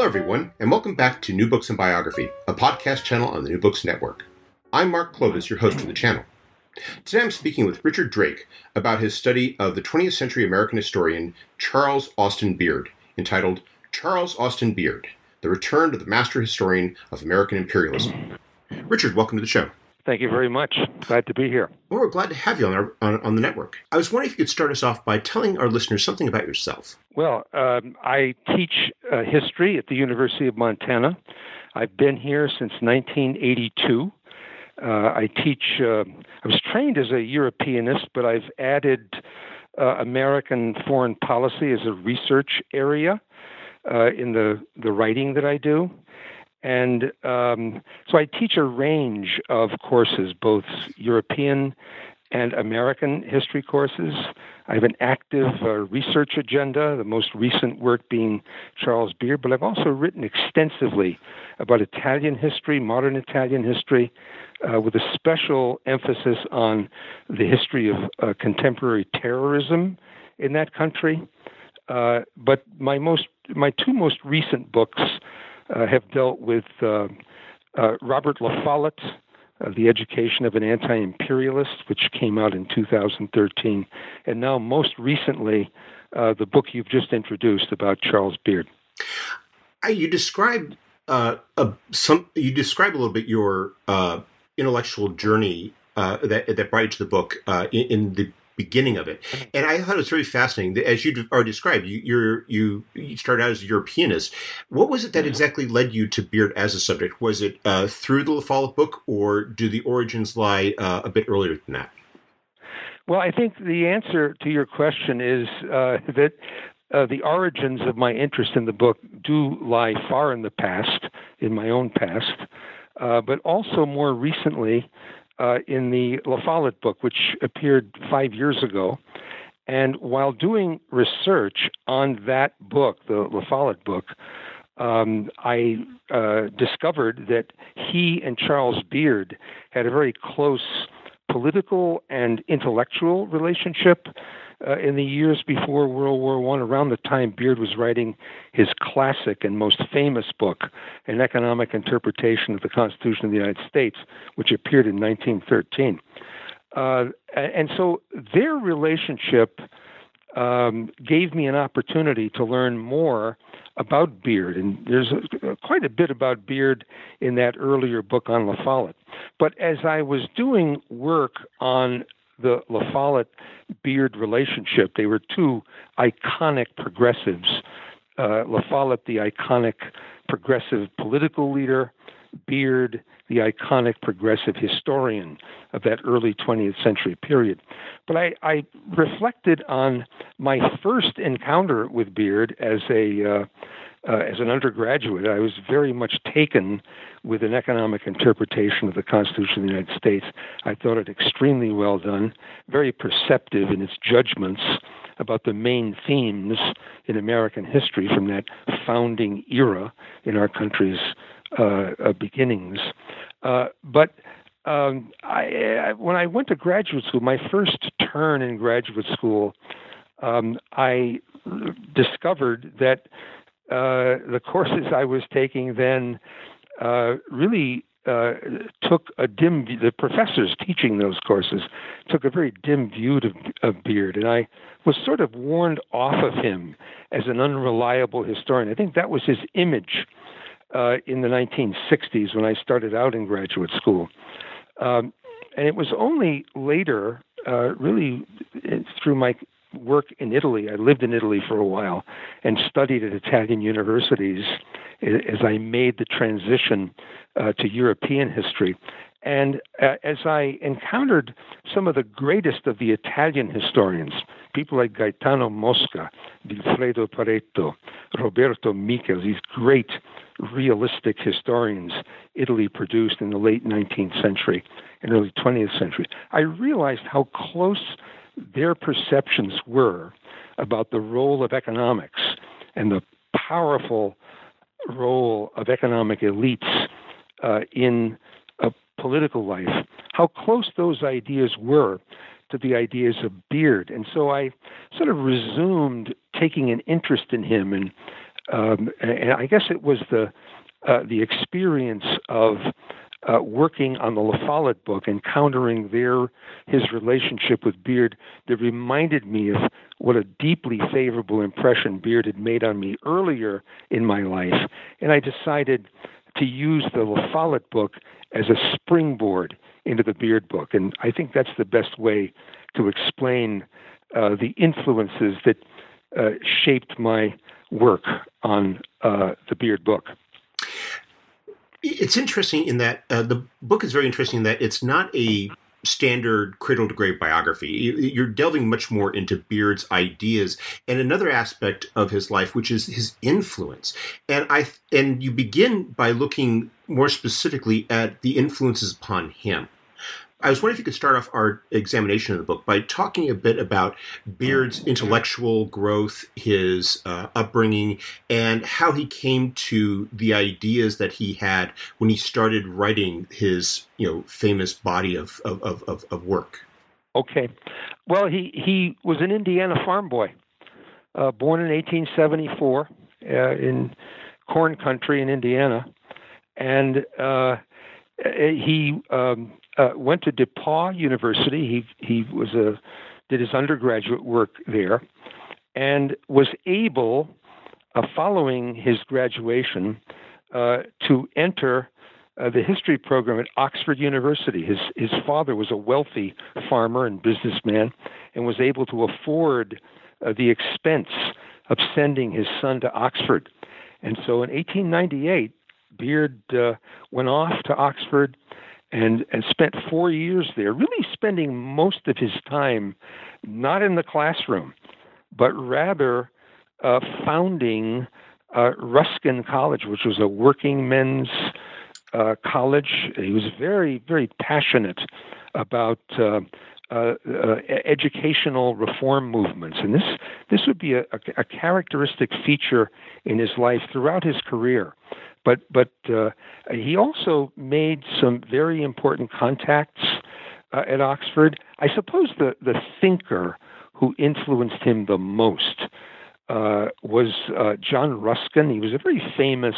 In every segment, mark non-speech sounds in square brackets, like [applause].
Hello, everyone, and welcome back to New Books and Biography, a podcast channel on the New Books Network. I'm Mark Clovis, your host for the channel. Today I'm speaking with Richard Drake about his study of the 20th century American historian Charles Austin Beard, entitled Charles Austin Beard The Return of the Master Historian of American Imperialism. Richard, welcome to the show. Thank you very much. Glad to be here. Well, we're glad to have you on, our, on, on the network. I was wondering if you could start us off by telling our listeners something about yourself. Well, um, I teach uh, history at the University of Montana. I've been here since 1982. Uh, I teach, uh, I was trained as a Europeanist, but I've added uh, American foreign policy as a research area uh, in the, the writing that I do. And um, so I teach a range of courses, both European and American history courses. I have an active uh, research agenda, the most recent work being Charles Beard, but I've also written extensively about Italian history, modern Italian history, uh, with a special emphasis on the history of uh, contemporary terrorism in that country. Uh, but my most, my two most recent books have dealt with uh, uh, Robert La Follette, The Education of an Anti Imperialist, which came out in 2013, and now most recently, the book you've just introduced about Charles Beard. You describe uh, a, some. You describe a little bit your uh, intellectual journey uh, that that brought you to the book in, in, the beginning of it. And I thought it was very fascinating. that, As you already described, you you're, you you started out as a Europeanist. What was it that exactly led you to Beard as a subject? Was it uh, through the La Follette book, or do the origins lie uh, a bit earlier than that? Well, I think the answer to your question is uh, that uh, the origins of my interest in the book do lie far in the past, in my own past, uh, but also more recently uh, in the La Follette book, which appeared five years ago. And while doing research on that book, the La Follette book, um, I uh, discovered that he and Charles Beard had a very close political and intellectual relationship uh, in the years before World War One, around the time Beard was writing his classic and most famous book, An Economic Interpretation of the Constitution of the United States, which appeared in 1913. Uh, and so their relationship um, gave me an opportunity to learn more about Beard, and there's a, quite a bit about Beard in that earlier book on La Follette. But as I was doing work on the La Follette Beard relationship. They were two iconic progressives. Uh, La Follette, the iconic progressive political leader, Beard, the iconic progressive historian of that early 20th century period. But I, I reflected on my first encounter with Beard as a uh, uh, as an undergraduate, I was very much taken with an economic interpretation of the Constitution of the United States. I thought it extremely well done, very perceptive in its judgments about the main themes in American history from that founding era in our country's uh, uh, beginnings. Uh, but um, I, I, when I went to graduate school, my first turn in graduate school, um, I discovered that uh, the [laughs] courses I was taking then uh, really uh, took a dim view, the professors teaching those courses took a very dim view of, of Beard, and I was sort of warned off of him as an unreliable historian. I think that was his image uh, in the 1960s when I started out in graduate school. Um, and it was only later, uh, really through my work in Italy. I lived in Italy for a while and studied at Italian universities as I made the transition uh, to European history. And uh, as I encountered some of the greatest of the Italian historians, people like Gaetano Mosca, Vilfredo Pareto, Roberto Michels, these great realistic historians Italy produced in the late 19th century and early 20th century, I realized how close their perceptions were about the role of economics and the powerful role of economic elites uh, in a political life, how close those ideas were to the ideas of Beard. And so I sort of resumed taking an interest in him, and, um, and I guess it was the uh, the experience of uh, working on the La Follette book, encountering their his relationship with Beard, that reminded me of what a deeply favorable impression Beard had made on me earlier in my life, and I decided to use the La Follette book as a springboard into the Beard book, and I think that's the best way to explain uh, the influences that uh, shaped my work on uh, the Beard book. It's interesting in that uh, the book is very interesting in that it's not a standard cradle to grave biography. You're delving much more into Beard's ideas and another aspect of his life, which is his influence. And I and you begin by looking more specifically at the influences upon him. I was wondering if you could start off our examination of the book by talking a bit about Beard's intellectual growth, his uh, upbringing, and how he came to the ideas that he had when he started writing his, you know, famous body of of, of, of work. Okay, well, he he was an Indiana farm boy, uh, born in 1874 uh, in corn country in Indiana, and uh, he um, uh, went to DePauw University. He he was a did his undergraduate work there, and was able, uh, following his graduation, uh, to enter uh, the history program at Oxford University. His his father was a wealthy farmer and businessman, and was able to afford uh, the expense of sending his son to Oxford. And so, in 1898, Beard uh, went off to Oxford and and spent four years there, really spending most of his time not in the classroom, but rather uh, founding uh, Ruskin College, which was a working men's uh, college. He was very very passionate about. Uh, uh, uh, educational reform movements, and this this would be a, a, a characteristic feature in his life throughout his career. But but uh, he also made some very important contacts uh, at Oxford. I suppose the the thinker who influenced him the most uh, was uh, John Ruskin. He was a very famous,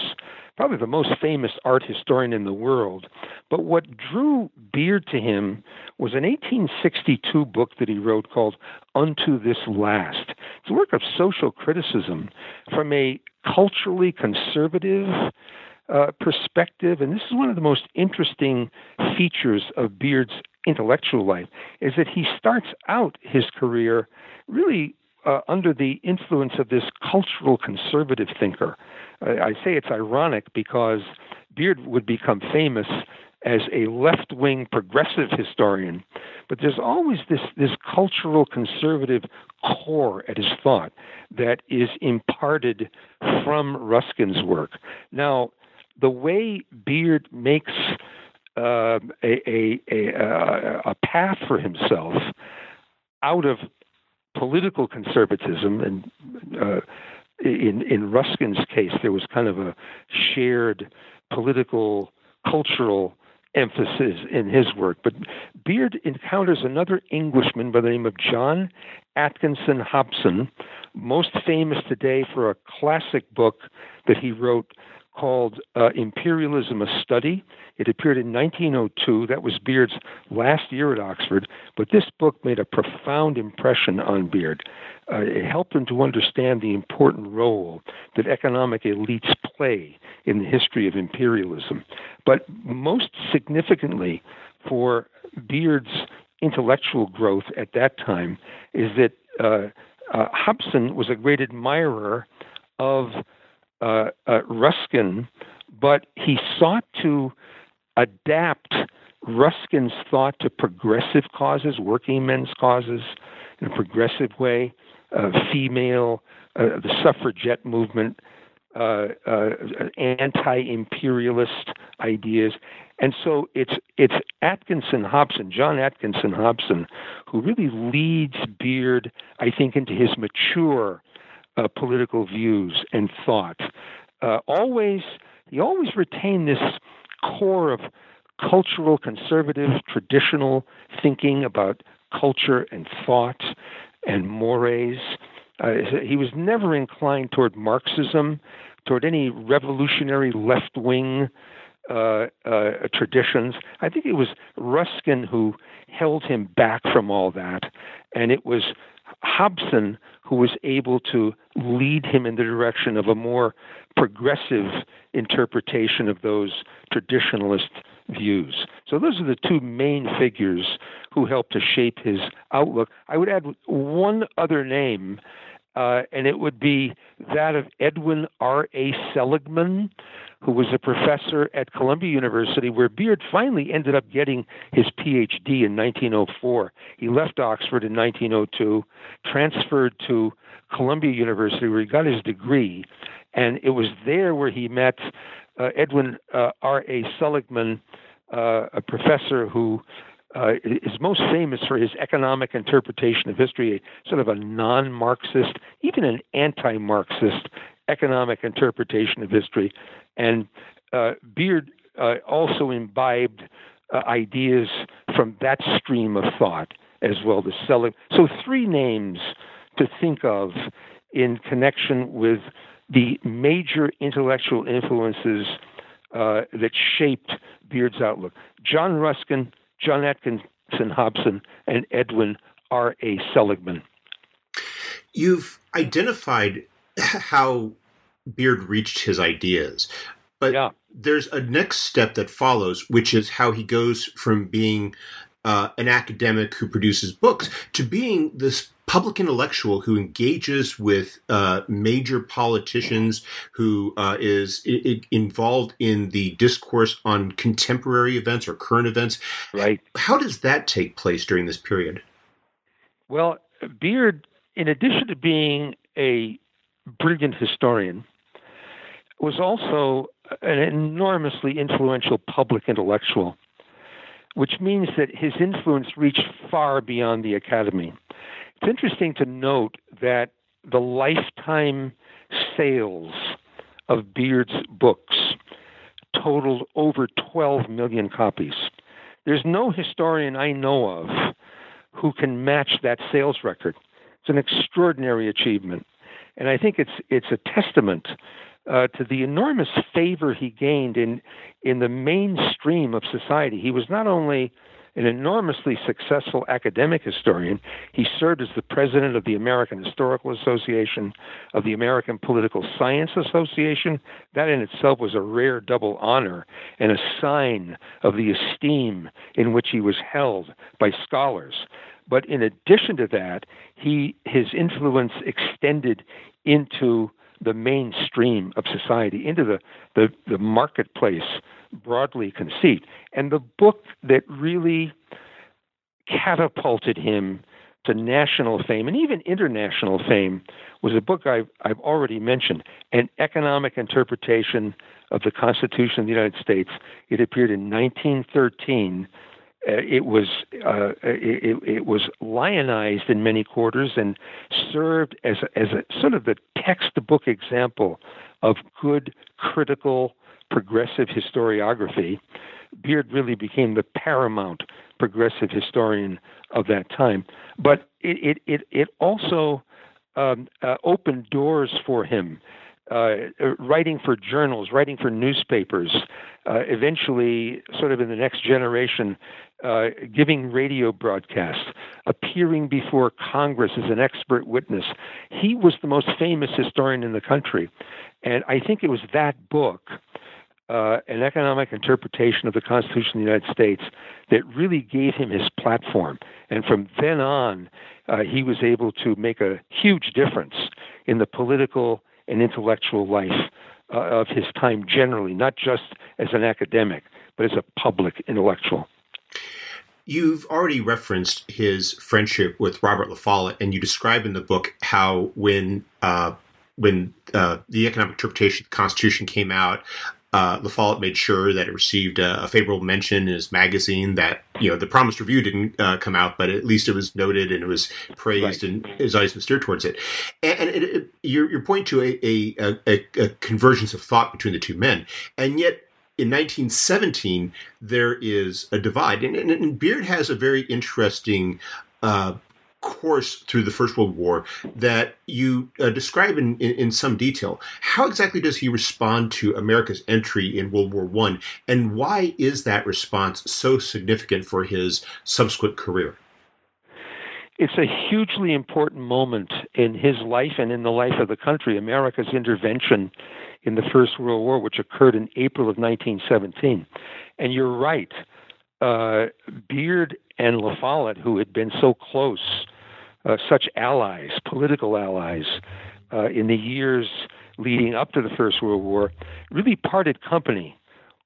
probably the most famous art historian in the world. But what drew Beard to him was an 1862 book that he wrote called Unto This Last. It's a work of social criticism from a culturally conservative uh, perspective, and this is one of the most interesting features of Beard's intellectual life, is that he starts out his career really uh, under the influence of this cultural conservative thinker. I say it's ironic because Beard would become famous as a left wing progressive historian, but there's always this, this cultural conservative core at his thought that is imparted from Ruskin's work. Now, the way Beard makes uh, a, a, a, a path for himself out of political conservatism and uh, in in Ruskin's case there was kind of a shared political cultural emphasis in his work. But Beard encounters another Englishman by the name of John Atkinson Hobson, most famous today for a classic book that he wrote called uh, Imperialism a Study. It appeared in 1902. That was Beard's last year at Oxford. But this book made a profound impression on Beard. Uh, it helped him to understand the important role that economic elites play in the history of imperialism. But most significantly for Beard's intellectual growth at that time is that uh, uh, Hobson was a great admirer of uh, uh, Ruskin, but he sought to adapt Ruskin's thought to progressive causes, working men's causes, in a progressive way, uh, female, uh, the suffragette movement, uh, uh, anti-imperialist ideas, and so it's it's Atkinson Hobson, John Atkinson Hobson, who really leads Beard, I think, into his mature uh, political views and thought. Uh, always, he always retained this core of cultural, conservative, traditional thinking about culture and thought and mores. Uh, he was never inclined toward Marxism, toward any revolutionary left wing uh, uh, traditions. I think it was Ruskin who held him back from all that, and it was Hobson who was able to lead him in the direction of a more progressive interpretation of those traditionalist views. So those are the two main figures who helped to shape his outlook. I would add one other name, uh, and it would be that of Edwin R. A. Seligman, who was a professor at Columbia University, where Beard finally ended up getting his PhD in 1904. He left Oxford in 1902, transferred to Columbia University, where he got his degree, and it was there where he met uh, Edwin uh, R. A. Seligman, uh, a professor who uh, is most famous for his economic interpretation of history, sort of a non Marxist, even an anti Marxist economic interpretation of history. And uh, Beard uh, also imbibed uh, ideas from that stream of thought as well. The Selig. So, three names to think of in connection with the major intellectual influences uh, that shaped Beard's outlook. John Ruskin, John Atkinson Hobson, and Edwin R. A. Seligman. You've identified how Beard reached his ideas, but yeah. there's a next step that follows, which is how he goes from being uh, an academic who produces books to being this public intellectual who engages with uh, major politicians, who uh, is involved in the discourse on contemporary events or current events. Right. How does that take place during this period? Well, Beard, in addition to being a brilliant historian, was also an enormously influential public intellectual which means that his influence reached far beyond the academy. It's interesting to note that the lifetime sales of Beard's books totaled over 12 million copies. There's no historian I know of who can match that sales record. It's an extraordinary achievement. And I think it's it's a testament uh, to the enormous favor he gained in in the mainstream of society. He was not only an enormously successful academic historian. He served as the president of the American Historical Association, of the American Political Science Association. That in itself was a rare double honor and a sign of the esteem in which he was held by scholars. But in addition to that, he his influence extended into the mainstream of society, into the, the, the marketplace broadly conceived. And the book that really catapulted him to national fame and even international fame was a book I've, I've already mentioned, An Economic Interpretation of the Constitution of the United States. It appeared in 1913 uh, it was uh, it, it, was lionized in many quarters and served as a, as a sort of the textbook example of good critical progressive historiography. Beard really became the paramount progressive historian of that time, but it it it, it also um, uh, opened doors for him uh, writing for journals, writing for newspapers, uh, eventually, sort of in the next generation, uh, giving radio broadcasts, appearing before Congress as an expert witness. He was the most famous historian in the country. And I think it was that book, uh, An Economic Interpretation of the Constitution of the United States, that really gave him his platform. And from then on, uh, he was able to make a huge difference in the political and intellectual life uh, of his time generally, not just as an academic, but as a public intellectual. You've already referenced his friendship with Robert La Follette, and you describe in the book how when uh, when uh, the economic interpretation of the Constitution came out, uh, La Follette made sure that it received a, a, favorable mention in his magazine. That you know the Promised Review didn't uh, come out, but at least it was noted and it was praised, right. and his eyes been steered towards it. And, and it, it, you're, you're, pointing to a, a, a, a convergence of thought between the two men, and yet in 1917 there is a divide, and, and, and Beard has a very interesting uh, course through the First World War that you uh, describe in, in, in, some detail. How exactly does he respond to America's entry in World War One, and why is that response so significant for his subsequent career? It's a hugely important moment in his life and in the life of the country. America's intervention in the First World War, which occurred in April of 1917. And you're right. Uh, Beard and La Follette, who had been so close uh, such allies, political allies, uh, in the years leading up to the First World War, really parted company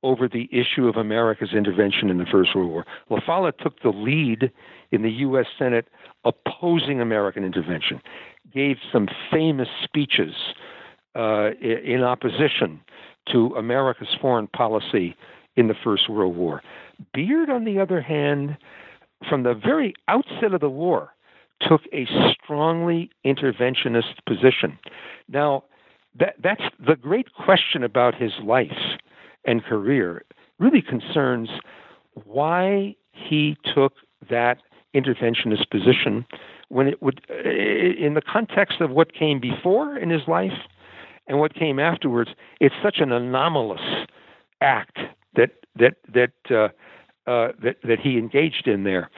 over the issue of America's intervention in the First World War. La Follette took the lead in the U.S. Senate opposing American intervention, gave some famous speeches uh, in opposition to America's foreign policy in the First World War. Beard, on the other hand, from the very outset of the war, took a strongly interventionist position. Now, that, that's the great question about his life and career really concerns why he took that interventionist position when it would in the context of what came before in his life and what came afterwards it's such an anomalous act that that that uh, uh, that that he engaged in there.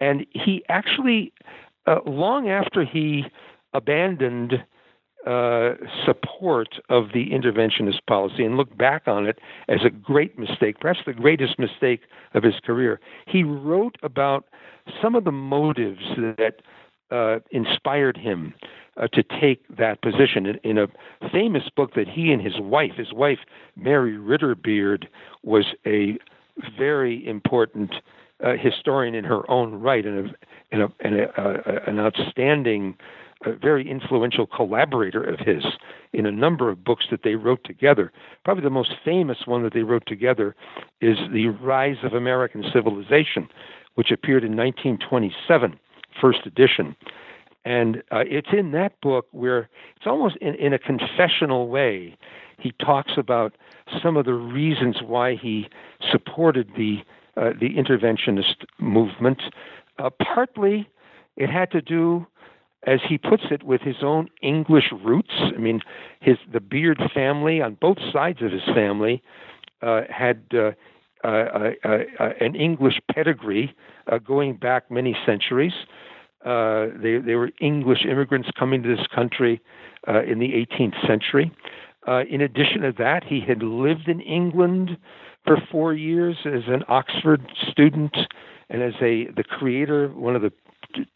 And he actually uh, long after he abandoned uh, support of the interventionist policy and looked back on it as a great mistake, perhaps the greatest mistake of his career, he wrote about some of the motives that uh, inspired him uh, to take that position. In, in, a famous book that he and his wife, his wife Mary Ritter Beard, was a very important uh, historian in her own right and, a, and, a, and a, an outstanding, uh, very influential collaborator of his in a number of books that they wrote together. Probably the most famous one that they wrote together is The Rise of American Civilization, which appeared in 1927, first edition. And uh, it's in that book where it's almost in, in a confessional way. He talks about some of the reasons why he supported the uh, the interventionist movement. Uh, partly, it had to do, as he puts it, with his own English roots. I mean, his the Beard family on both sides of his family uh, had uh, uh, an English pedigree going back many centuries. they they were English immigrants coming to this country in the 18th century. in addition to that, he had lived in England for four years as an Oxford student and as a the creator, one of the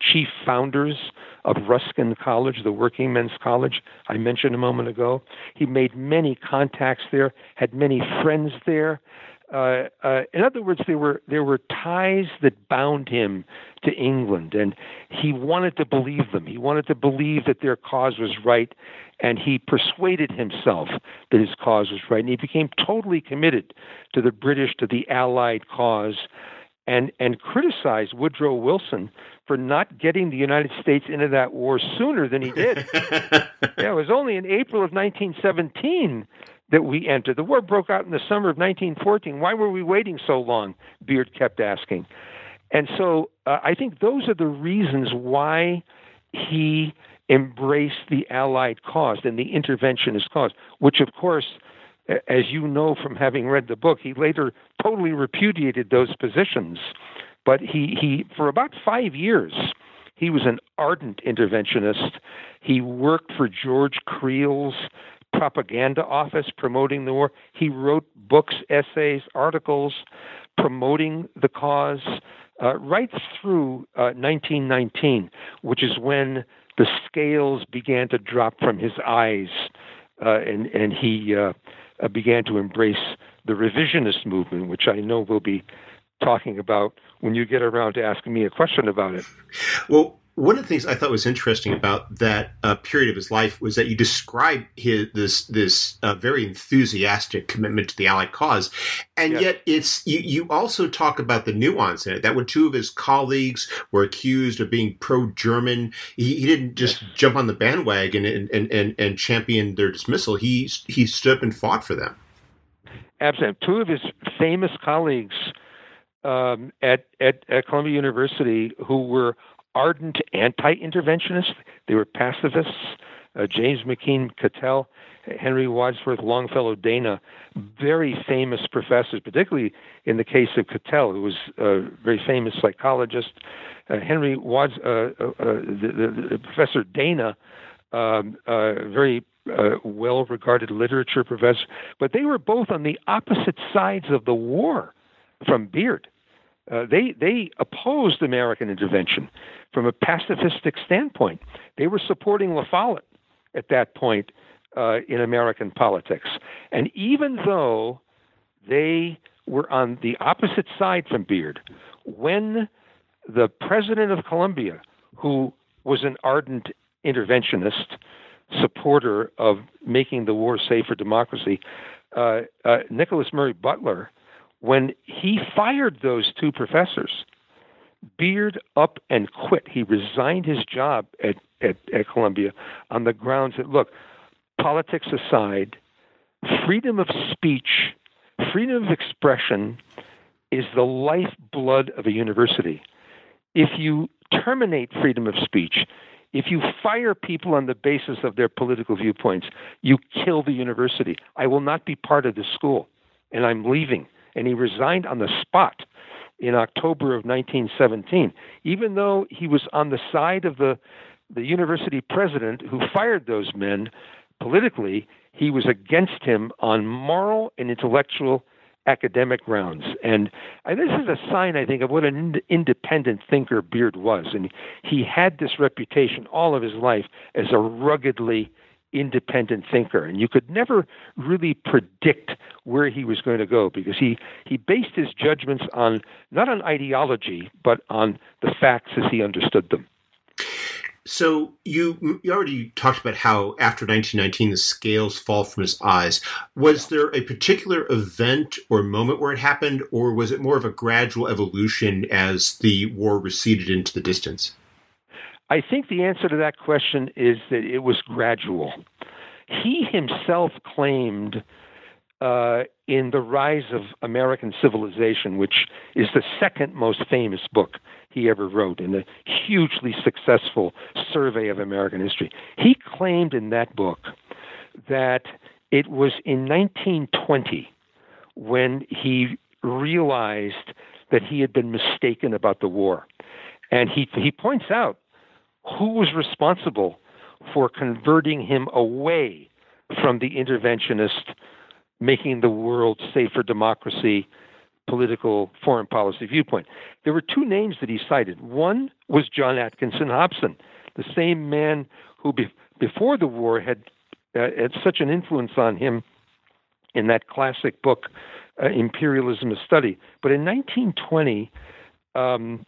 chief founders of Ruskin College, the working men's college I mentioned a moment ago. He made many contacts there, had many friends there. Uh, uh, in other words, there were there were ties that bound him to England, and he wanted to believe them. He wanted to believe that their cause was right, and he persuaded himself that his cause was right, and he became totally committed to the British, to the Allied cause, and and criticized Woodrow Wilson for not getting the United States into that war sooner than he did. [laughs] yeah, it was only in April of 1917 that we entered. The war broke out in the summer of 1914. Why were we waiting so long? Beard kept asking. And so uh, I think those are the reasons why he embraced the Allied cause and the interventionist cause, which, of course, as you know from having read the book, he later totally repudiated those positions. But he, he for about five years, he was an ardent interventionist. He worked for George Creel's propaganda office promoting the war. He wrote books, essays, articles promoting the cause uh, right through uh, 1919, which is when the scales began to drop from his eyes, uh, and and he uh, uh, began to embrace the revisionist movement, which I know we'll be talking about when you get around to asking me a question about it. Well, one of the things I thought was interesting about that uh, period of his life was that you describe his this this uh, very enthusiastic commitment to the Allied cause, and yes. yet it's you. You also talk about the nuance in it. That when two of his colleagues were accused of being pro-German, he, he didn't just yes. jump on the bandwagon and, and and and champion their dismissal. He he stood up and fought for them. Absolutely, two of his famous colleagues. Um, at, at, at Columbia University who were ardent anti-interventionists. They were pacifists. Uh, James McKeen Cattell, Henry Wadsworth Longfellow Dana, very famous professors, particularly in the case of Cattell, who was a very famous psychologist. Uh, Henry Wads, uh, uh, uh the, the, Professor Dana, um, uh, very well-regarded literature professor, but they were both on the opposite sides of the war from Beard. Uh, they they opposed American intervention from a pacifistic standpoint. They were supporting La Follette at that point uh, in American politics, and even though they were on the opposite side from Beard, when the president of Columbia, who was an ardent interventionist, supporter of making the war safe for democracy, uh, uh Nicholas Murray Butler when he fired those two professors, Beard up and quit. He resigned his job at, at, at Columbia on the grounds that, look, politics aside, freedom of speech, freedom of expression is the lifeblood of a university. If you terminate freedom of speech, if you fire people on the basis of their political viewpoints, you kill the university. I will not be part of this school, and I'm leaving and he resigned on the spot in October of 1917, even though he was on the side of the the university president who fired those men politically, he was against him on moral and intellectual academic grounds. And, and this is a sign, I think, of what an independent thinker Beard was. And he had this reputation all of his life as a ruggedly independent thinker, and you could never really predict where he was going to go because he he based his judgments on not on ideology but on the facts as he understood them. So you you already talked about how after 1919 the scales fall from his eyes. Was there a particular event or moment where it happened, or was it more of a gradual evolution as the war receded into the distance? I think the answer to that question is that it was gradual. He himself claimed uh, in The Rise of American Civilization, which is the second most famous book he ever wrote in a hugely successful survey of American history. He claimed in that book that it was in 1920 when he realized that he had been mistaken about the war. And he, he points out who was responsible for converting him away from the interventionist, making the world safer democracy, political foreign policy viewpoint. There were two names that he cited. One was John Atkinson Hobson, the same man who, be, before the war, had, uh, had such an influence on him in that classic book, uh, Imperialism a Study. But in 1920, um,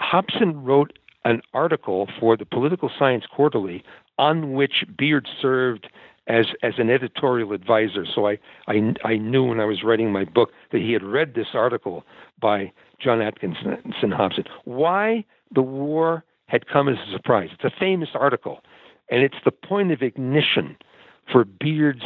Hobson wrote an article for the Political Science Quarterly on which Beard served as as an editorial advisor. So I, I I knew when I was writing my book that he had read this article by John Atkinson Hobson. Why the war had come as a surprise. It's a famous article, and it's the point of ignition for Beard's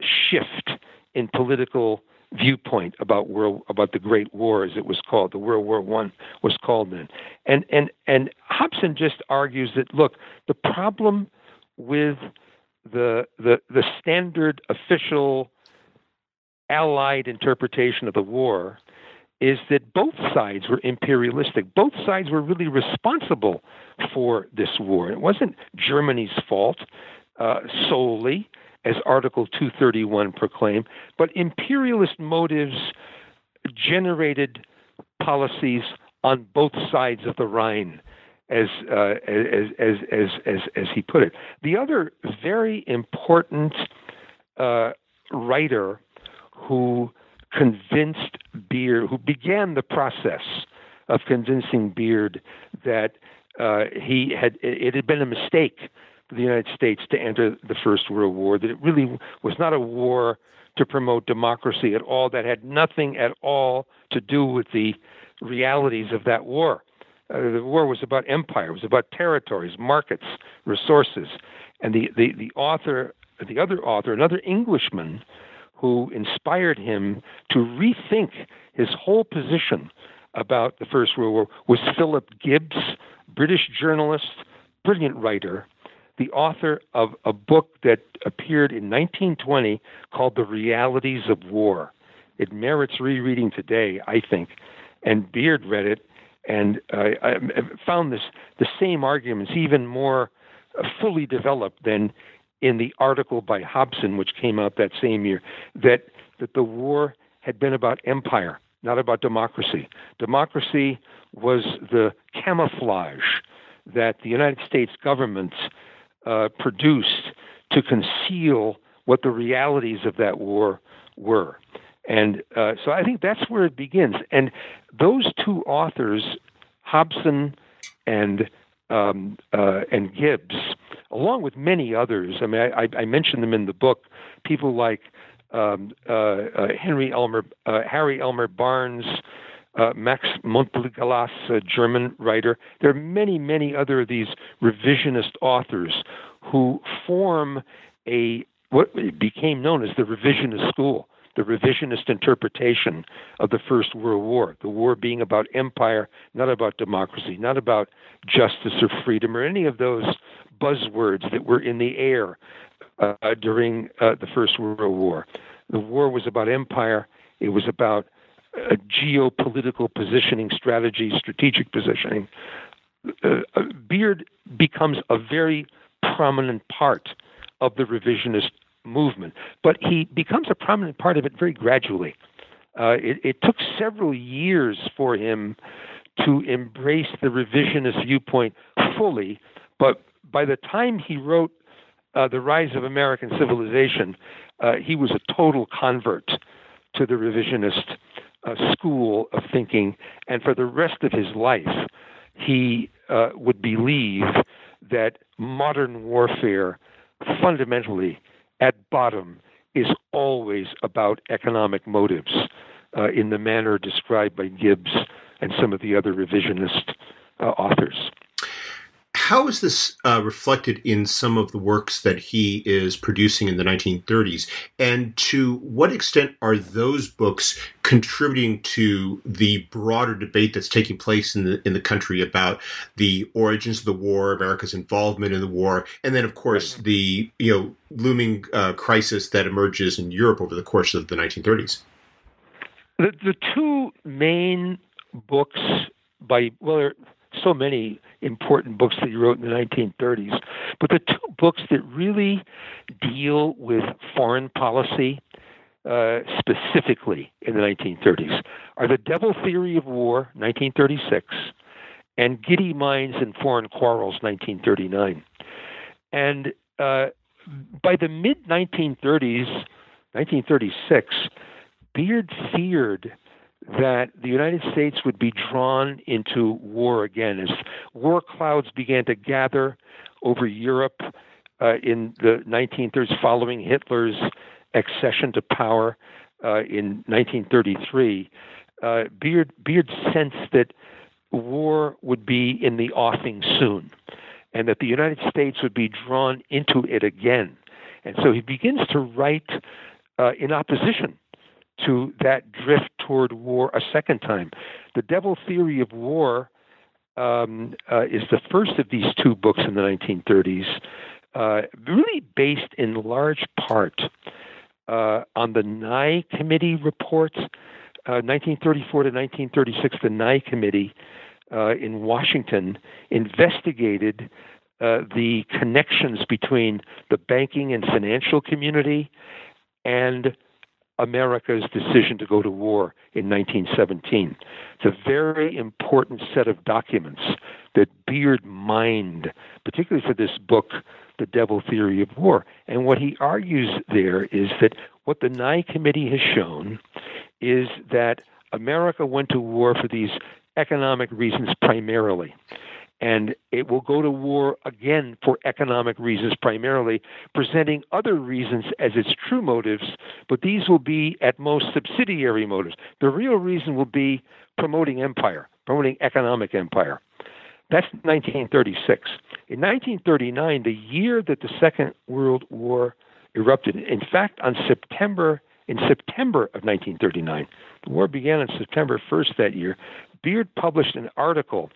shift in political viewpoint about world about the Great War, as it was called, the World War One was called then, and and and Hobson just argues that look, the problem with the the the standard official allied interpretation of the war is that both sides were imperialistic. Both sides were really responsible for this war. It wasn't Germany's fault uh, solely as Article 231 proclaimed, but imperialist motives generated policies on both sides of the Rhine, as, uh, as, as, as, as, as, he put it. The other very important uh, writer who convinced Beard, who began the process of convincing Beard that uh, he had it had been a mistake the United States to enter the First World War. That it really was not a war to promote democracy at all. That had nothing at all to do with the realities of that war. Uh, the war was about empire. It was about territories, markets, resources, and the, the, the author, the other author, another Englishman, who inspired him to rethink his whole position about the First World War was Philip Gibbs, British journalist, brilliant writer, the author of a book that appeared in 1920 called The Realities of War. It merits rereading today, I think. And Beard read it and uh, I found this the same arguments even more fully developed than in the article by Hobson, which came out that same year, that that the war had been about empire, not about democracy. Democracy was the camouflage that the United States government uh, produced to conceal what the realities of that war were. And uh, so I think that's where it begins. And those two authors, Hobson and um, uh, and Gibbs, along with many others. I mean, I, I mentioned them in the book. People like um, uh, uh Henry Elmer, uh, Harry Elmer Barnes, uh, Max Montgelas, a German writer. There are many, many other of these revisionist authors who form a what became known as the revisionist school the revisionist interpretation of the First World War, the war being about empire, not about democracy, not about justice or freedom or any of those buzzwords that were in the air uh, during uh, the First World War. The war was about empire, it was about uh, geopolitical positioning strategy, strategic positioning. Uh, uh, Beard becomes a very prominent part of the revisionist movement. But he becomes a prominent part of it very gradually. Uh, it, it, took several years for him to embrace the revisionist viewpoint fully, but by the time he wrote uh, The Rise of American Civilization, uh, he was a total convert to the revisionist uh, school of thinking, and for the rest of his life, he uh, would believe that modern warfare fundamentally at bottom is always about economic motives uh, in the manner described by Gibbs and some of the other revisionist uh, authors. How is this uh, reflected in some of the works that he is producing in the 1930s? And to what extent are those books contributing to the broader debate that's taking place in the in the country about the origins of the war, America's involvement in the war, and then, of course, the you know looming uh, crisis that emerges in Europe over the course of the 1930s? The, the two main books by well, so many important books that he wrote in the 1930s. But the two books that really deal with foreign policy uh, specifically in the 1930s are The Devil Theory of War, 1936, and Giddy Minds and Foreign Quarrels, 1939. And uh, by the mid 1930s, 1936, Beard feared that the United States would be drawn into war again as war clouds began to gather over Europe uh, in the 1930s following Hitler's accession to power uh, in 1933. Uh, Beard, Beard sensed that war would be in the offing soon and that the United States would be drawn into it again. And so he begins to write uh, in opposition to that drift toward war a second time. The Devil Theory of War um, uh, is the first of these two books in the 1930s, uh, really based in large part uh, on the Nye Committee reports. 1934 uh, to 1936, the Nye Committee uh, in Washington investigated uh, the connections between the banking and financial community and America's decision to go to war in 1917. It's a very important set of documents that Beard mined, particularly for this book, The Devil Theory of War. And what he argues there is that what the Nye Committee has shown is that America went to war for these economic reasons primarily. And it will go to war again for economic reasons primarily, presenting other reasons as its true motives, but these will be at most subsidiary motives. The real reason will be promoting empire, promoting economic empire. That's 1936. In 1939, the year that the Second World War erupted, in fact, on September in September of 1939, the war began on September 1st that year. Beard published an article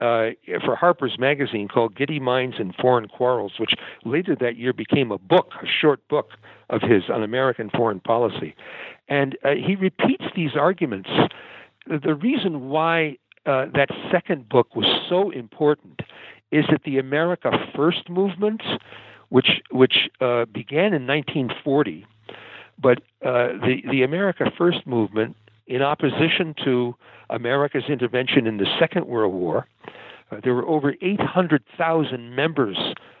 uh, for Harper's Magazine called Giddy Minds and Foreign Quarrels, which later that year became a book, a short book of his on American foreign policy. And uh, he repeats these arguments. The reason why uh, that second book was so important is that the America First movement, which which uh, began in 1940, but uh, the the America First movement, in opposition to America's intervention in the Second World War, uh, there were over 800,000 members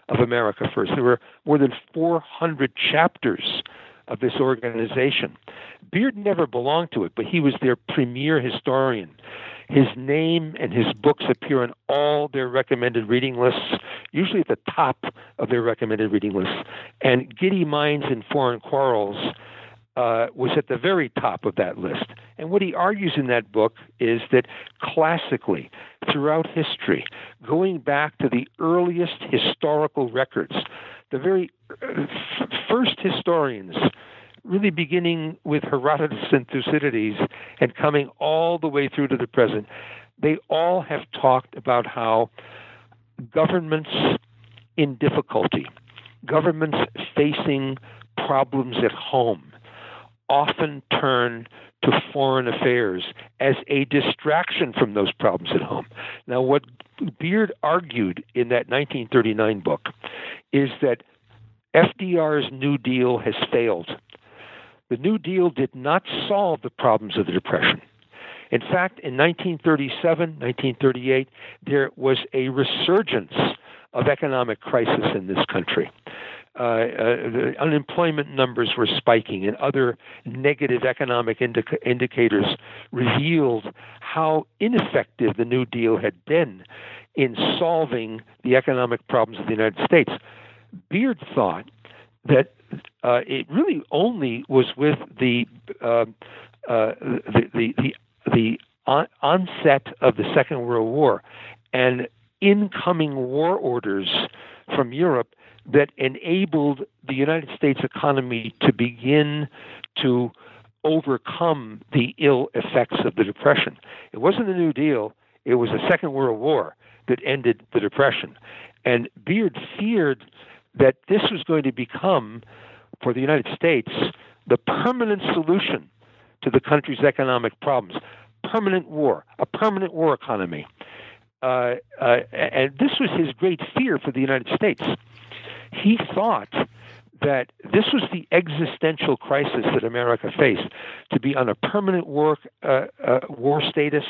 of America First. There were more than 400 chapters of this organization. Beard never belonged to it, but he was their premier historian. His name and his books appear on all their recommended reading lists, usually at the top of their recommended reading lists. And Giddy Minds and Foreign Quarrels uh, was at the very top of that list. And what he argues in that book is that classically, throughout history, going back to the earliest historical records, the very uh, first historians, really beginning with Herodotus and Thucydides and coming all the way through to the present, they all have talked about how governments in difficulty, governments facing problems at home, often turn to foreign affairs as a distraction from those problems at home. Now, what Beard argued in that 1939 book is that FDR's New Deal has failed. The New Deal did not solve the problems of the Depression. In fact, in 1937, 1938, there was a resurgence of economic crisis in this country. Uh, uh, the unemployment numbers were spiking, and other negative economic indica- indicators revealed how ineffective the New Deal had been in solving the economic problems of the United States. Beard thought that uh, it really only was with the uh, uh, the the the, the on- onset of the Second World War and incoming war orders from Europe that enabled the United States economy to begin to overcome the ill effects of the Depression. It wasn't the New Deal, it was the Second World War that ended the Depression. And Beard feared that this was going to become, for the United States, the permanent solution to the country's economic problems. Permanent war, a permanent war economy. Uh, uh, and this was his great fear for the United States he thought that this was the existential crisis that America faced to be on a permanent war, uh, uh, war status,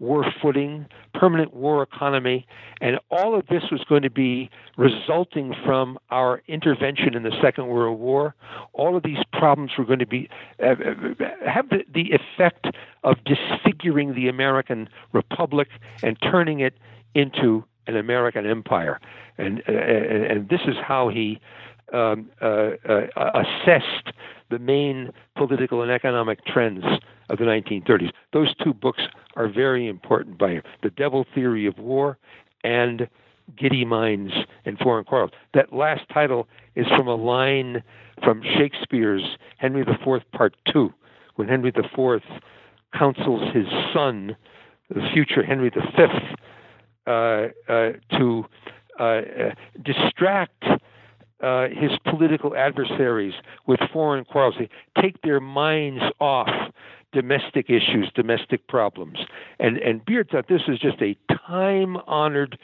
war footing, permanent war economy, and all of this was going to be resulting from our intervention in the Second World War. All of these problems were going to be uh, have the, the effect of disfiguring the American Republic and turning it into an American empire, and uh, and this is how he um, uh, uh, assessed the main political and economic trends of the 1930s. Those two books are very important by him: The Devil Theory of War and Giddy Minds and Foreign Quarrels. That last title is from a line from Shakespeare's Henry IV, Part Two, when Henry IV counsels his son, the future Henry V to uh, distract uh, his political adversaries with foreign quarrels. Take their minds off domestic issues, domestic problems. And, and Beard thought this was just a time honored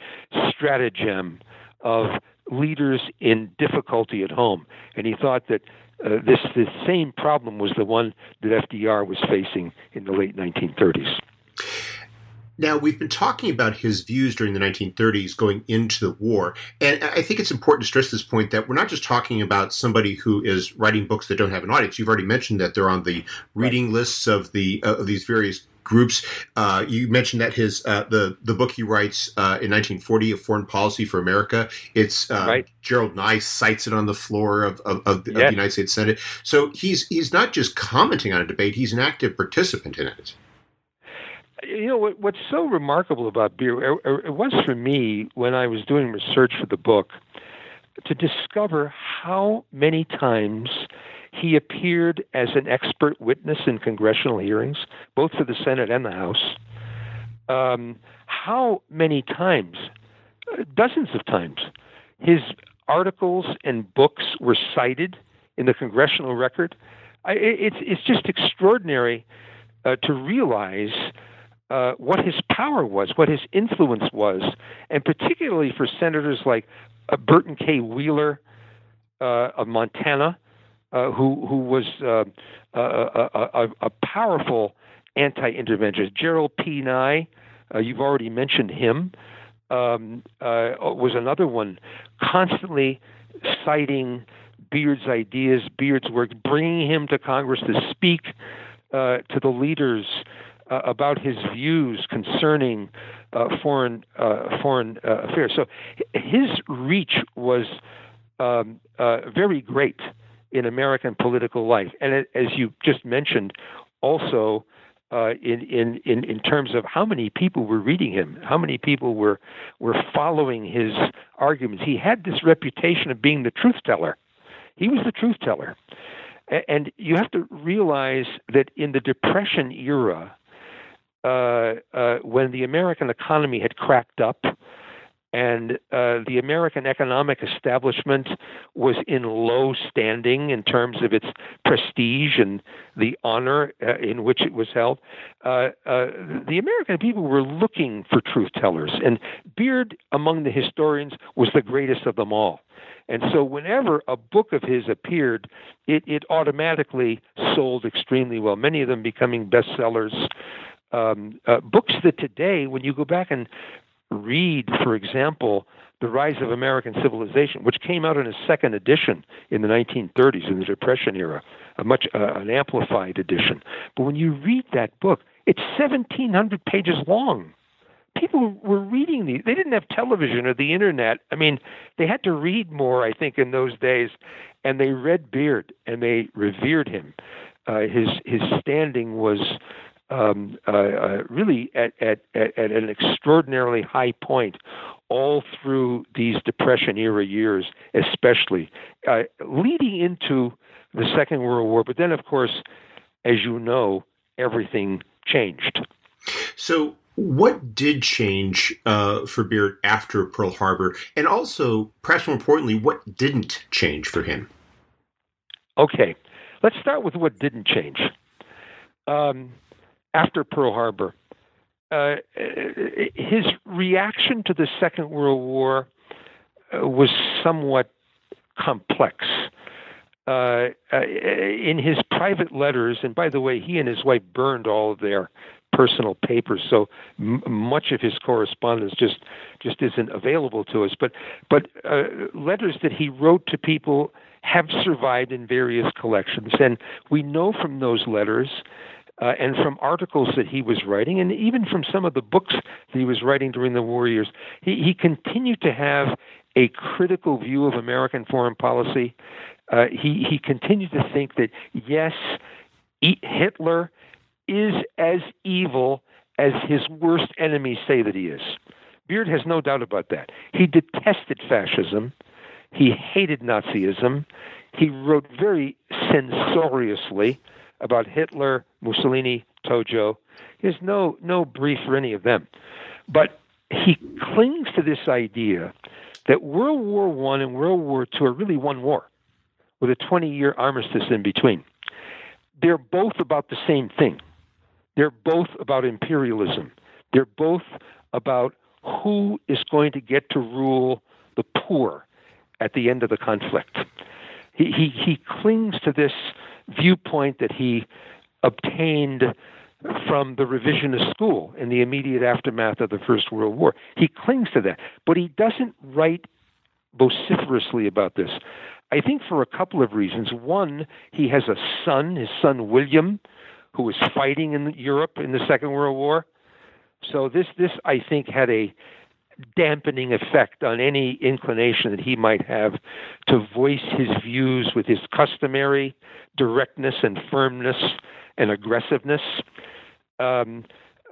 stratagem of leaders in difficulty at home. And he thought that uh, this the same problem was the one that FDR was facing in the late 1930s. Now, we've been talking about his views during the 1930s going into the war. And I think it's important to stress this point that we're not just talking about somebody who is writing books that don't have an audience. You've already mentioned that they're on the reading right. lists of the uh, of these various groups. Uh, you mentioned that his uh, the the book he writes uh, in 1940, A Foreign Policy for America. It's uh, right. Gerald Nye cites it on the floor of, of, of, the, yes. of, the United States Senate. So he's he's not just commenting on a debate; he's an active participant in it. You know what, what's so remarkable about Beard it was for me when I was doing research for the book to discover how many times he appeared as an expert witness in congressional hearings, both for the Senate and the House. Um, how many times? Dozens of times. His articles and books were cited in the congressional record. I, it's it's just extraordinary uh, to realize uh, what his power was, what his influence was, and particularly for senators like uh, Burton K. Wheeler uh, of Montana, uh, who who was uh, a, a, a, powerful anti-interventionist. Gerald P. Nye, you've already mentioned him, um, was another one, constantly citing Beard's ideas, Beard's work, bringing him to Congress to speak to the leaders uh, about his views concerning foreign foreign affairs. So his reach was um, very great in American political life. And it, as you just mentioned, also uh, in, in, in, in terms of how many people were reading him, how many people were, were following his arguments. He had this reputation of being the truth teller. He was the truth teller. And you have to realize that in the Depression era, uh, uh, when the American economy had cracked up, and uh, the American economic establishment was in low standing in terms of its prestige and the honor uh, in which it was held. Uh, the American people were looking for truth tellers, and Beard, among the historians, was the greatest of them all. And so, whenever a book of his appeared, it, it automatically sold extremely well, many of them becoming bestsellers. Um, uh, books that today, when you go back and read, for example, The Rise of American Civilization, which came out in a second edition in the 1930s in the Depression era, a much uh, an amplified edition. But when you read that book, it's 1,700 pages long. People were reading these. They didn't have television or the internet. I mean, they had to read more, I think, in those days, and they read Beard and they revered him. Uh, his his standing was um, uh, uh, really at, at, at, at an extraordinarily high point all through these Depression era years, especially uh, leading into the Second World War. But then, of course, as you know, everything changed. So, what did change uh, for Beard after Pearl Harbor? And also, perhaps more importantly, what didn't change for him? Okay, let's start with what didn't change. Um, after Pearl Harbor. Uh, his reaction to the Second World War uh, was somewhat complex. Uh, uh, in his private letters, and by the way, he and his wife burned all of their personal papers, so m- much of his correspondence just just isn't available to us. But but uh, letters that he wrote to people have survived in various collections, and we know from those letters uh, and from articles that he was writing, and even from some of the books that he was writing during the war years, he, he continued to have a critical view of American foreign policy. Uh, he, he continued to think that, yes, Hitler is as evil as his worst enemies say that he is. Beard has no doubt about that. He detested fascism. He hated Nazism. He wrote very censoriously about Hitler, Mussolini, Tojo. He has no no brief for any of them, but he clings to this idea that World War One and World War Two are really one war, with a 20-year armistice in between. They're both about the same thing. They're both about imperialism. They're both about who is going to get to rule the poor at the end of the conflict. He, he, he clings to this viewpoint that he obtained from the revisionist school in the immediate aftermath of the First World War. He clings to that, but he doesn't write vociferously about this. I think for a couple of reasons. One, he has a son, his son William, who was fighting in Europe in the Second World War. So this this I think had a dampening effect on any inclination that he might have to voice his views with his customary directness and firmness and aggressiveness. Um,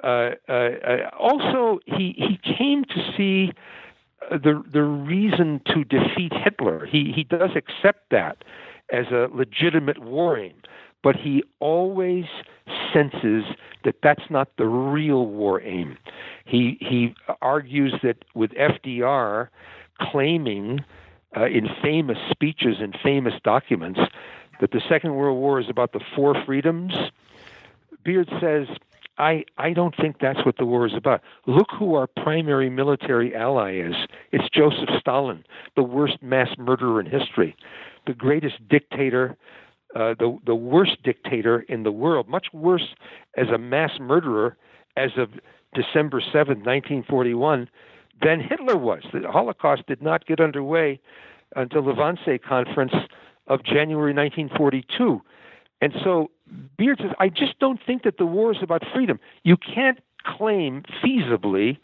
uh, uh, uh also, he he came to see the the reason to defeat Hitler. He he does accept that as a legitimate war aim, but he always senses that that's not the real war aim. He he argues that with FDR claiming uh, in famous speeches and famous documents that the Second World War is about the four freedoms. Beard says, I, I don't think that's what the war is about. Look who our primary military ally is. It's Joseph Stalin, the worst mass murderer in history, the greatest dictator uh, the the worst dictator in the world, much worse as a mass murderer as of December 7, 1941, than Hitler was. The Holocaust did not get underway until the Wannsee Conference of January 1942. And so Beard says, I just don't think that the war is about freedom. You can't claim feasibly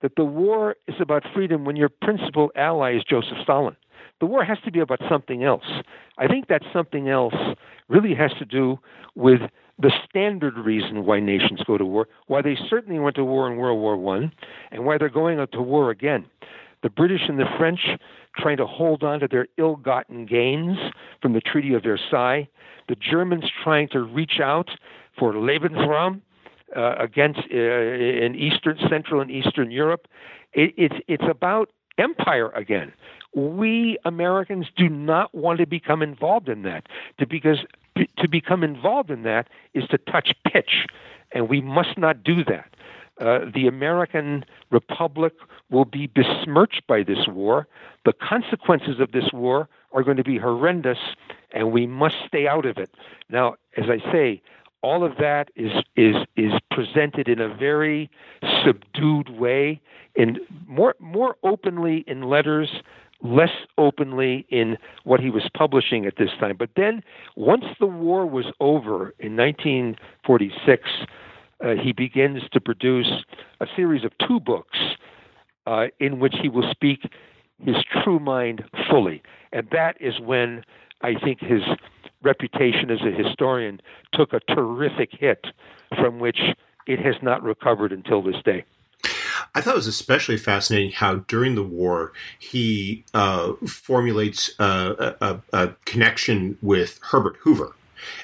that the war is about freedom when your principal ally is Joseph Stalin the war has to be about something else. I think that something else really has to do with the standard reason why nations go to war, why they certainly went to war in World War One, and why they're going to war again. The British and the French trying to hold on to their ill-gotten gains from the Treaty of Versailles. The Germans trying to reach out for Lebensraum uh, against uh, in Eastern, Central, and Eastern Europe. It, it's it's about empire again we Americans do not want to become involved in that. To because to become involved in that is to touch pitch, and we must not do that. Uh, the American Republic will be besmirched by this war. The consequences of this war are going to be horrendous, and we must stay out of it. Now, as I say, all of that is is is presented in a very subdued way, in more more openly in letters less openly in what he was publishing at this time. But then, once the war was over in 1946, uh, he begins to produce a series of two books uh, in which he will speak his true mind fully. And that is when I think his reputation as a historian took a terrific hit from which it has not recovered until this day. I thought it was especially fascinating how during the war he uh, formulates a, a, a, connection with Herbert Hoover.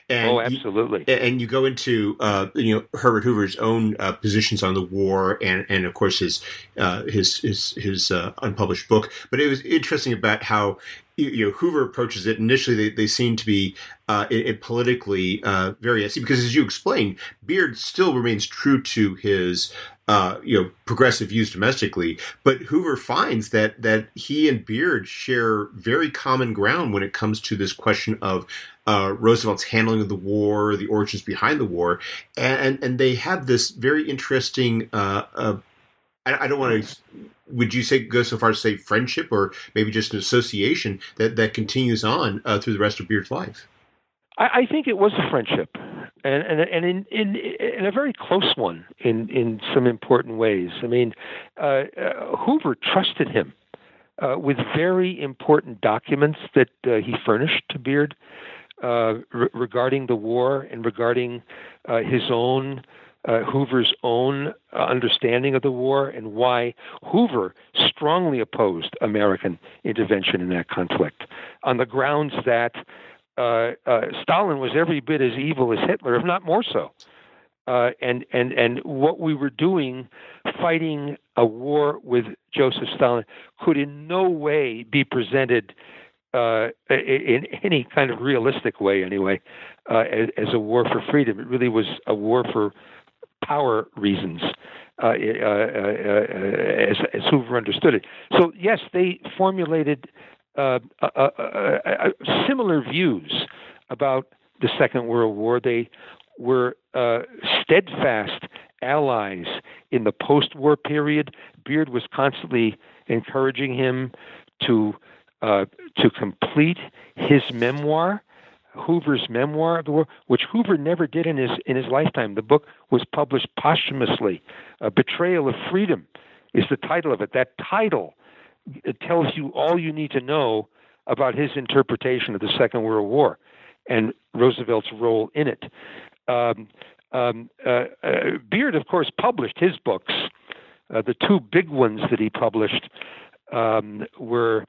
And oh, absolutely. You, and you go into uh, you know Herbert Hoover's own uh, positions on the war, and and of course his uh, his his his uh, unpublished book. But it was interesting about how you know Hoover approaches it. Initially, they, they seem to be uh, it, it politically uh, very essy because, as you explained, Beard still remains true to his uh, you know progressive views domestically, but Hoover finds that that he and Beard share very common ground when it comes to this question of uh, Roosevelt's handling of the war, the origins behind the war, and and they have this very interesting. I, I, don't want to. Would you say go so far as to say friendship, or maybe just an association that that continues on uh, through the rest of Beard's life? I, I think it was a friendship, and and, and in, in in a very close one in in some important ways. I mean, uh, uh, Hoover trusted him uh, with very important documents that uh, he furnished to Beard uh, re- regarding the war and regarding uh, his own. Hoover's own understanding of the war and why Hoover strongly opposed American intervention in that conflict on the grounds that uh, uh, Stalin was every bit as evil as Hitler, if not more so. Uh, and and and what we were doing, fighting a war with Joseph Stalin, could in no way be presented uh, in any kind of realistic way, anyway, uh, as, as, a war for freedom. It really was a war for power reasons, uh, as, as Hoover understood it. So yes, they formulated uh, uh, uh, uh, similar views about the Second World War. They were uh, steadfast allies in the post war period. Beard was constantly encouraging him to, uh, to complete his memoir. Hoover's memoir of the war, which Hoover never did in his in his lifetime. The book was published posthumously. A Betrayal of Freedom is the title of it. That title it tells you all you need to know about his interpretation of the Second World War and Roosevelt's role in it. Um, um, uh, uh, Beard, of course, published his books. Uh, the two big ones that he published um, were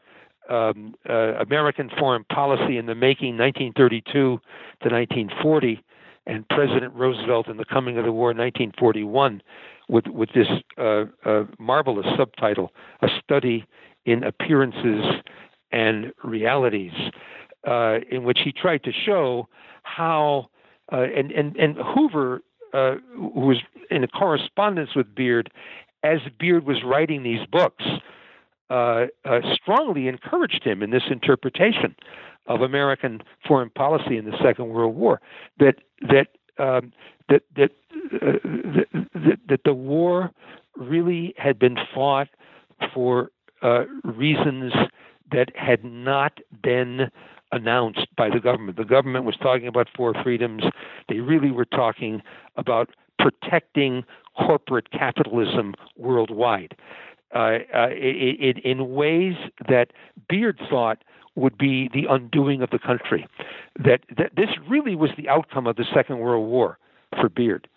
um, uh, American Foreign Policy in the Making, 1932 to 1940, and President Roosevelt and the Coming of the War, 1941, with with this uh, uh, marvelous subtitle, "A Study in Appearances and Realities," in which he tried to show how uh, and, and, and Hoover, uh, who was in a correspondence with Beard as Beard was writing these books, uh, uh, strongly encouraged him in this interpretation of American foreign policy in the Second World War. That that um, that that, uh, that that the war really had been fought for uh, reasons that had not been announced by the government. The government was talking about four freedoms. They really were talking about protecting corporate capitalism worldwide uh, uh, in ways that Beard thought would be the undoing of the country. That, that this really was the outcome of the Second World War for Beard.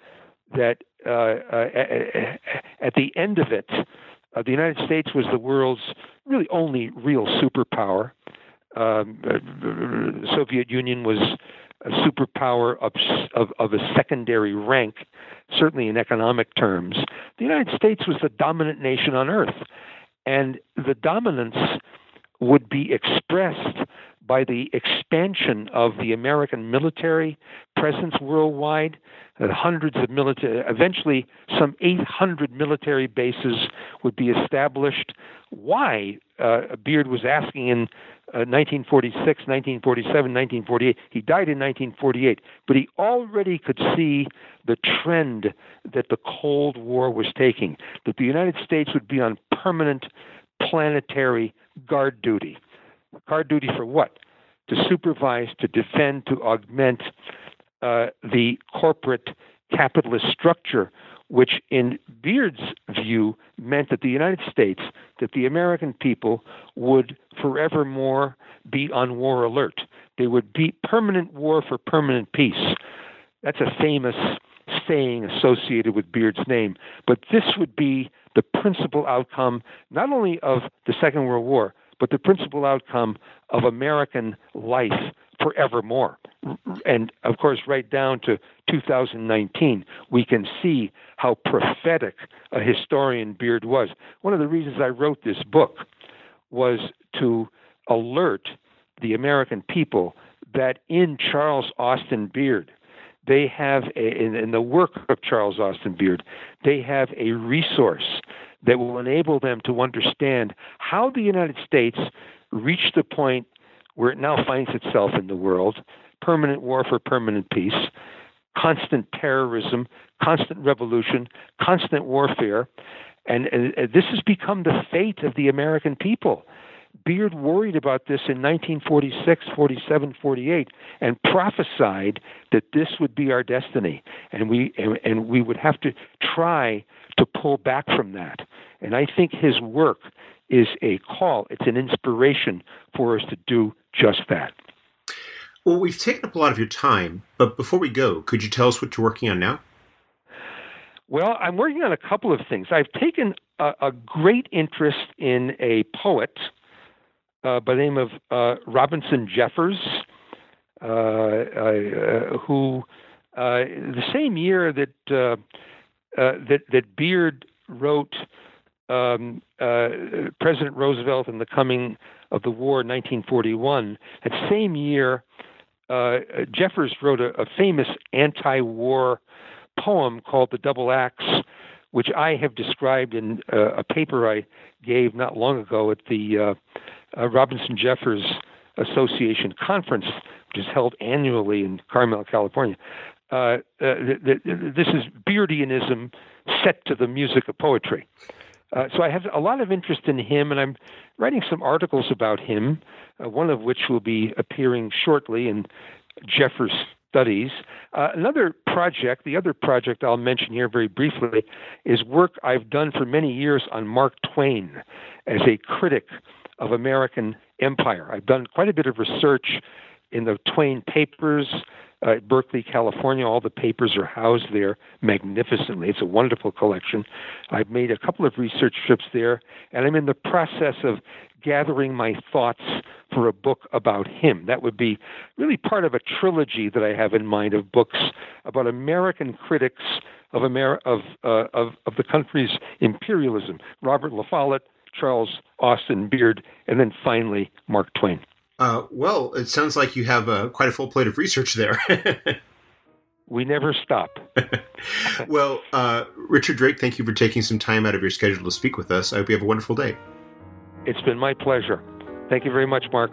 That uh, uh at the end of it, the United States was the world's really only real superpower. Um, Soviet Union was a superpower of, of, of, a secondary rank, certainly in economic terms. The United States was the dominant nation on earth. And the dominance would be expressed by the expansion of the American military presence worldwide, uh, hundreds of military, eventually some 800 military bases would be established. Why? Uh, Beard was asking in 1946, 1947, 1948. He died in 1948, but he already could see the trend that the Cold War was taking, that the United States would be on permanent planetary guard duty. Guard duty for what? To supervise, to defend, to augment uh, the corporate capitalist structure which in Beard's view meant that the United States, that the American people would forevermore be on war alert. They would be permanent war for permanent peace. That's a famous saying associated with Beard's name. But this would be the principal outcome not only of the Second World War, but the principal outcome of American life forevermore. And of course, right down to 2019, we can see how prophetic a historian Beard was. One of the reasons I wrote this book was to alert the American people that in Charles Austin Beard, they have a, in, in the work of Charles Austin Beard, they have a resource that will enable them to understand how the United States reached the point where it now finds itself in the world permanent war for permanent peace, constant terrorism, constant revolution, constant warfare. And, and, and, this has become the fate of the American people. Beard worried about this in 1946, 47, 48, and prophesied that this would be our destiny, and we and, and we would have to try to pull back from that. And I think his work is a call, it's an inspiration for us to do just that. Well, we've taken up a lot of your time, but before we go, could you tell us what you're working on now? Well, I'm working on a couple of things. I've taken a, a great interest in a poet by the name of uh, Robinson Jeffers, uh, uh who uh, the same year that uh, that that Beard wrote um, President Roosevelt and the Coming of the War, 1941. That same year, Jeffers wrote a, a famous anti-war poem called "The Double Axe." which I have described in uh, a paper I gave not long ago at the uh, uh, Robinson Jeffers Association conference, which is held annually in Carmel, California. uh, the, this is Beardianism set to the music of poetry. Uh, so I have a lot of interest in him, and I'm writing some articles about him, uh, one of which will be appearing shortly in Jeffers Studies. Uh, another project, the other project I'll mention here very briefly, is work I've done for many years on Mark Twain as a critic of American empire. I've done quite a bit of research in the Twain papers uh, at Berkeley, California. All the papers are housed there magnificently. It's a wonderful collection. I've made a couple of research trips there, and I'm in the process of gathering my thoughts for a book about him. That would be really part of a trilogy that I have in mind of books about American critics of Amer- of, uh, of of the country's imperialism. Robert La Follette, Charles Austin Beard, and then finally Mark Twain. Uh, well, it sounds like you have uh, quite a full plate of research there. [laughs] we never stop. [laughs] well, uh, Richard Drake, thank you for taking some time out of your schedule to speak with us. I hope you have a wonderful day. It's been my pleasure. Thank you very much, Mark.